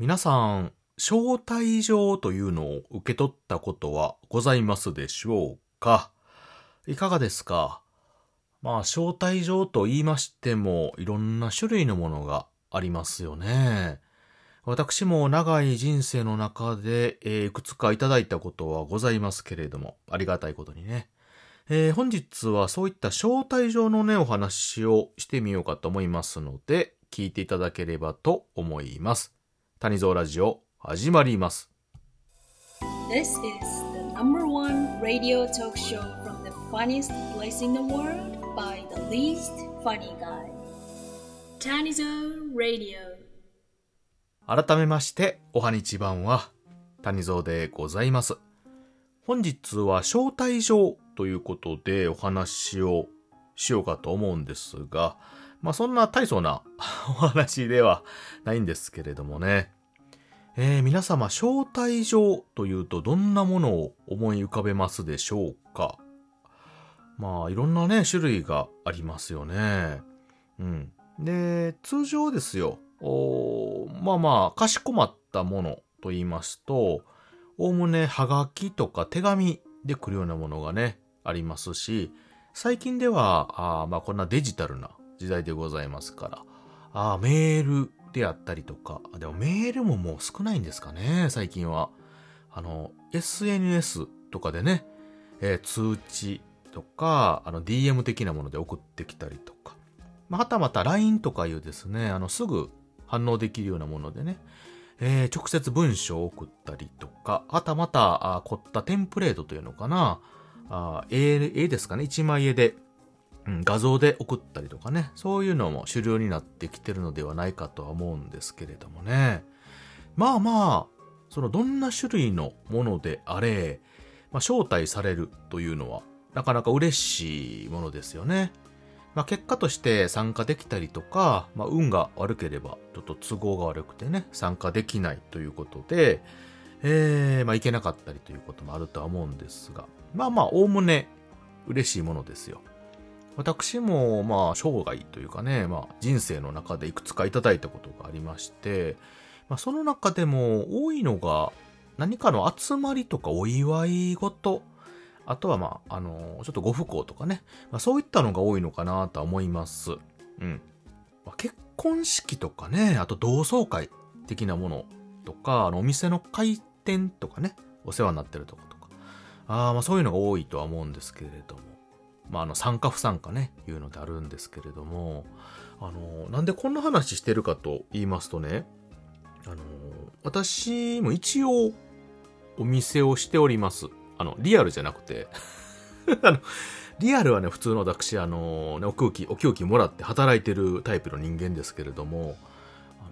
皆さん、招待状というのを受け取ったことはございますでしょうか？いかがですか？まあ、招待状と言いましても、いろんな種類のものがありますよね。私も長い人生の中で、えー、いくつかいただいたことはございますけれども、ありがたいことにね。えー、本日はそういった招待状のね、お話をしてみようかと思いますので、聞いていただければと思います。谷蔵ラジオ始まります This is the number one radio talk show from the funniest place in the world by the least funny guy 谷蔵 Radio 改めましておはにちばんは谷蔵でございます本日は招待状ということでお話をしようかと思うんですが、まあそんな大層な お話ではないんですけれどもね。えー、皆様、招待状というとどんなものを思い浮かべますでしょうか？まあいろんなね、種類がありますよね。うん。で、通常ですよ。まあまあ、かしこまったものと言いますと、おおむねはがきとか手紙で来るようなものがね、ありますし、最近では、あまあこんなデジタルな時代でございますから、あメールであったりとか、でもメールももう少ないんですかね、最近は。あの、SNS とかでね、えー、通知とか、あの DM 的なもので送ってきたりとか、まあ、はたまた LINE とかいうですね、あの、すぐ反応できるようなものでね、えー、直接文章を送ったりとか、はたまた、あ凝ったテンプレートというのかな、あ絵、絵ですかね、一枚絵で、うん、画像で送ったりとかね、そういうのも主流になってきてるのではないかとは思うんですけれどもね。まあまあ、そのどんな種類のものであれ、まあ、招待されるというのはなかなか嬉しいものですよね。まあ、結果として参加できたりとか、まあ、運が悪ければちょっと都合が悪くてね、参加できないということで、えー、まあ、いけなかったりということもあるとは思うんですが、まあまあ、おおむね嬉しいものですよ。私も、まあ、生涯というかね、まあ、人生の中でいくつかいただいたことがありまして、まあ、その中でも多いのが、何かの集まりとかお祝い事、あとはまあ、あの、ちょっとご不幸とかね、まあ、そういったのが多いのかなとは思います。うん。まあ、結婚式とかね、あと同窓会的なものとか、あの、お店の開店とかね、お世話になってるとことか、あまあそういうのが多いとは思うんですけれども、まあ、あの、参加不参加ね、いうのであるんですけれども、あの、なんでこんな話してるかと言いますとね、あの、私も一応、お店をしております。あの、リアルじゃなくて あの、リアルはね、普通の私、あの、ね、お空気、お空気もらって働いてるタイプの人間ですけれども、あの、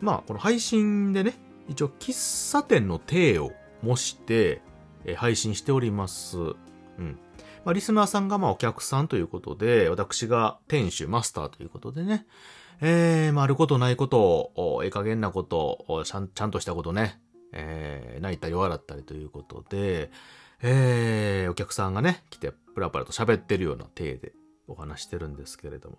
まあ、この配信でね、一応、喫茶店の体を模して、え配信しております。うん。まあ、リスナーさんがまあお客さんということで、私が店主、マスターということでね、えー、まあ、あることないことを、ええ加減なことを、ちゃん、ちゃんとしたことね、えー、泣いたり笑ったりということで、えー、お客さんがね、来て、プラプラと喋ってるような体でお話してるんですけれども。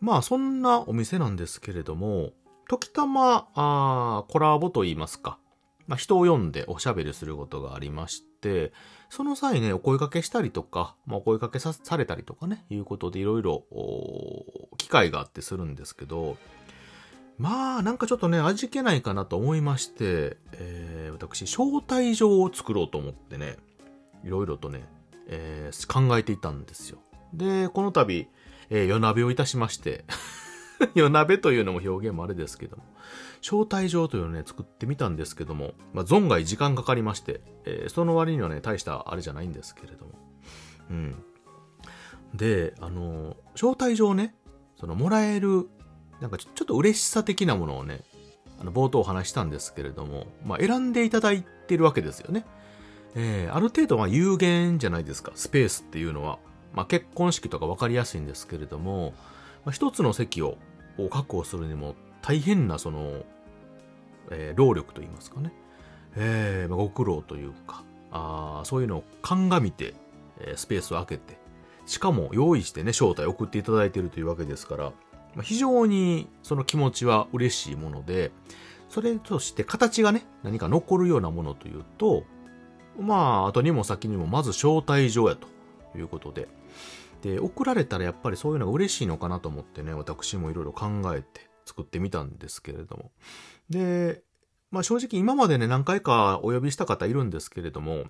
まあ、そんなお店なんですけれども、時たま、あコラボと言いますか、まあ、人を呼んでおしゃべりすることがありまして、その際ね、お声掛けしたりとか、まあ、お声掛けさされたりとかね、いうことでいろいろ、機会があってするんですけど、まあ、なんかちょっとね、味気ないかなと思いまして、えー、私、招待状を作ろうと思ってね、いろいろとね、えー、考えていたんですよ。で、この度、えー、夜鍋をいたしまして 夜鍋というのも表現もあれですけども、招待状というのをね、作ってみたんですけども、まあ、存外時間かかりまして、えー、その割にはね、大したあれじゃないんですけれども。うん。で、あの、招待状ね、その、もらえる、なんかちょちょっと嬉しさ的なものをね、あの、冒頭お話したんですけれども、まあ、選んでいただいてるわけですよね。えー、ある程度は有限じゃないですか、スペースっていうのは。まあ、結婚式とか分かりやすいんですけれども、まあ、一つの席を確保するにも大変なその、えー、労力といいますかね、えーまあ、ご苦労というかあそういうのを鑑みて、えー、スペースを空けてしかも用意してね招待を送っていただいているというわけですから、まあ、非常にその気持ちは嬉しいものでそれとして形がね、何か残るようなものというと、まあ、後にも先にもまず招待状やということで。で、送られたらやっぱりそういうのが嬉しいのかなと思ってね、私もいろいろ考えて作ってみたんですけれども。で、まあ正直今までね、何回かお呼びした方いるんですけれども、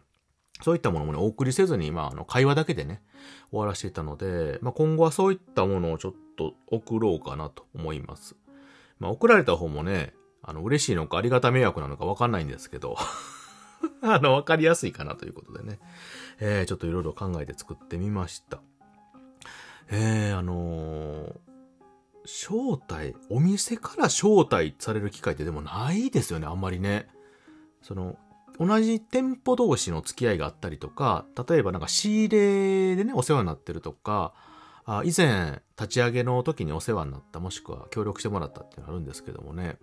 そういったものもね、お送りせずに、まあ、あの、会話だけでね、終わらせていたので、まあ今後はそういったものをちょっと送ろうかなと思います。まあ送られた方もね、あの、嬉しいのかありがた迷惑なのかわかんないんですけど、あの、わかりやすいかなということでね、えー、ちょっといろいろ考えて作ってみました。えー、あのー、招待、お店から招待される機会ってでもないですよね、あんまりね。その、同じ店舗同士の付き合いがあったりとか、例えばなんか仕入れでね、お世話になってるとか、あ以前、立ち上げの時にお世話になった、もしくは協力してもらったっていうのがあるんですけどもね。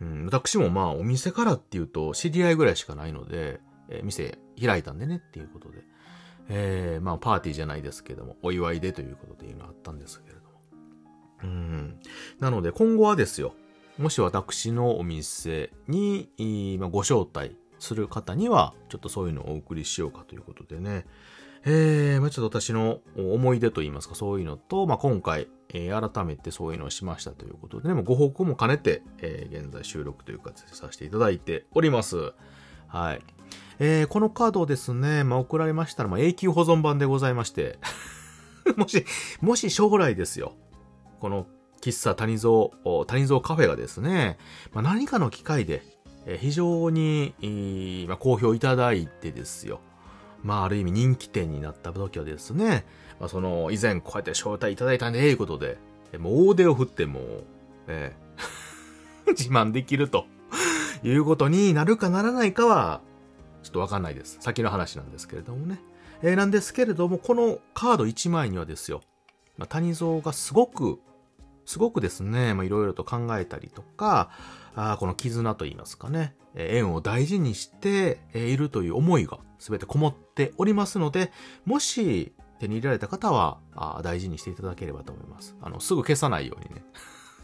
うん、私もまあ、お店からっていうと、知り合いぐらいしかないので、えー、店開いたんでねっていうことで。えー、まあ、パーティーじゃないですけども、お祝いでということでいうのあったんですけれども。うん。なので、今後はですよ、もし私のお店に、まあ、ご招待する方には、ちょっとそういうのをお送りしようかということでね。えー、まあ、ちょっと私の思い出といいますか、そういうのと、まあ、今回、えー、改めてそういうのをしましたということでね、もご報告も兼ねて、えー、現在収録という形でさせていただいております。はい。えー、このカードをですね、まあ、送られましたら、まあ、永久保存版でございまして、もし、もし将来ですよ、この喫茶谷蔵、谷蔵カフェがですね、まあ、何かの機会で、えー、非常に、えー、まあ、好評いただいてですよ、まあ、ある意味人気店になった時はですね、まあ、その、以前こうやって招待いただいたんで、ええことで、もう大手を振っても、えー、自慢できるということになるかならないかは、ちょっとわかんないです。先の話なんですけれどもね。えー、なんですけれども、このカード1枚にはですよ、まあ、谷蔵がすごく、すごくですね、まあ、いろいろと考えたりとか、あこの絆といいますかね、え縁を大事にしているという思いが全てこもっておりますので、もし手に入れられた方はあ大事にしていただければと思います。あの、すぐ消さないようにね。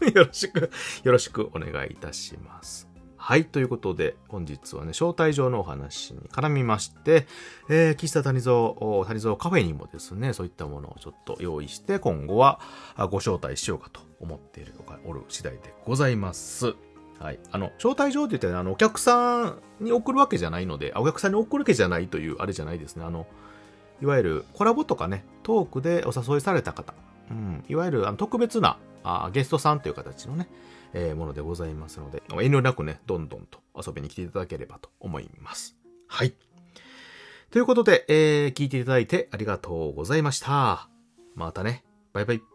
よろしく、よろしくお願いいたします。はい。ということで、本日はね、招待状のお話に絡みまして、えー、喫茶谷蔵、谷蔵カフェにもですね、そういったものをちょっと用意して、今後はご招待しようかと思っているのがおる次第でございます。はい。あの、招待状って言って、あの、お客さんに送るわけじゃないので、お客さんに送るわけじゃないという、あれじゃないですね。あの、いわゆるコラボとかね、トークでお誘いされた方、うん、いわゆるあの特別なあゲストさんという形のね、えー、ものでございますので、遠慮なくね、どんどんと遊びに来ていただければと思います。はい。ということで、えー、聞いていただいてありがとうございました。またね、バイバイ。